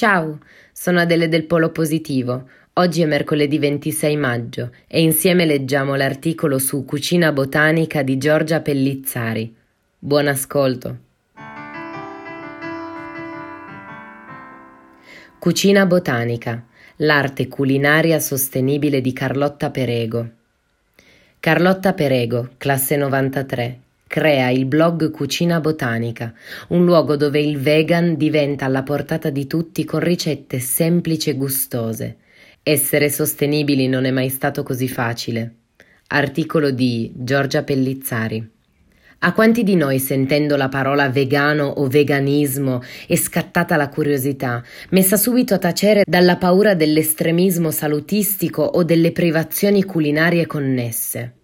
Ciao, sono Adele del Polo Positivo. Oggi è mercoledì 26 maggio e insieme leggiamo l'articolo su Cucina botanica di Giorgia Pellizzari. Buon ascolto. Cucina botanica, l'arte culinaria sostenibile di Carlotta Perego. Carlotta Perego, classe 93, crea il blog Cucina Botanica, un luogo dove il vegan diventa alla portata di tutti con ricette semplici e gustose. Essere sostenibili non è mai stato così facile. Articolo di Giorgia Pellizzari. A quanti di noi sentendo la parola vegano o veganismo è scattata la curiosità, messa subito a tacere dalla paura dell'estremismo salutistico o delle privazioni culinarie connesse?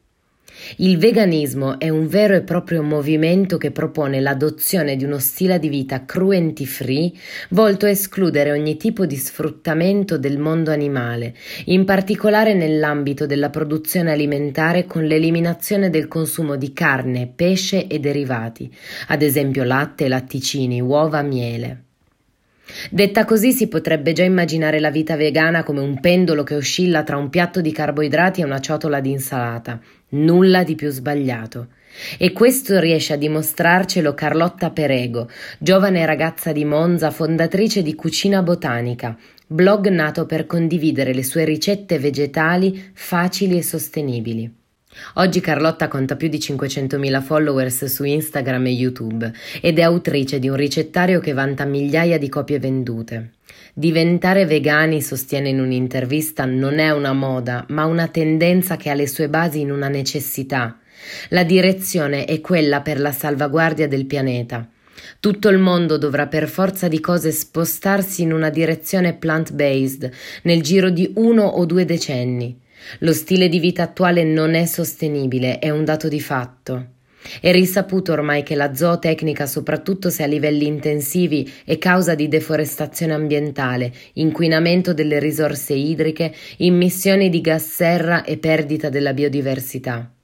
Il veganismo è un vero e proprio movimento che propone l'adozione di uno stile di vita cruelty free volto a escludere ogni tipo di sfruttamento del mondo animale, in particolare nell'ambito della produzione alimentare con l'eliminazione del consumo di carne, pesce e derivati, ad esempio latte, latticini, uova, miele. Detta così si potrebbe già immaginare la vita vegana come un pendolo che oscilla tra un piatto di carboidrati e una ciotola di insalata. Nulla di più sbagliato. E questo riesce a dimostrarcelo Carlotta Perego, giovane ragazza di Monza, fondatrice di Cucina Botanica, blog nato per condividere le sue ricette vegetali facili e sostenibili. Oggi Carlotta conta più di 500.000 followers su Instagram e YouTube ed è autrice di un ricettario che vanta migliaia di copie vendute. Diventare vegani, sostiene in un'intervista, non è una moda, ma una tendenza che ha le sue basi in una necessità. La direzione è quella per la salvaguardia del pianeta. Tutto il mondo dovrà per forza di cose spostarsi in una direzione plant-based nel giro di uno o due decenni. Lo stile di vita attuale non è sostenibile, è un dato di fatto. È risaputo ormai che la zootecnica, soprattutto se a livelli intensivi, è causa di deforestazione ambientale, inquinamento delle risorse idriche, immissioni di gas serra e perdita della biodiversità.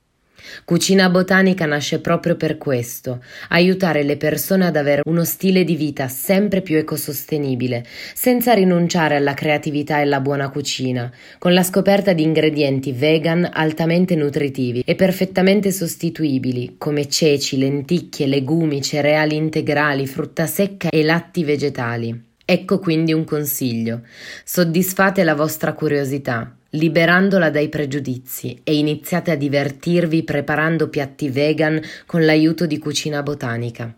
Cucina botanica nasce proprio per questo, aiutare le persone ad avere uno stile di vita sempre più ecosostenibile, senza rinunciare alla creatività e alla buona cucina, con la scoperta di ingredienti vegan altamente nutritivi e perfettamente sostituibili, come ceci, lenticchie, legumi, cereali integrali, frutta secca e latti vegetali. Ecco quindi un consiglio. Soddisfate la vostra curiosità, liberandola dai pregiudizi e iniziate a divertirvi preparando piatti vegan con l'aiuto di cucina botanica.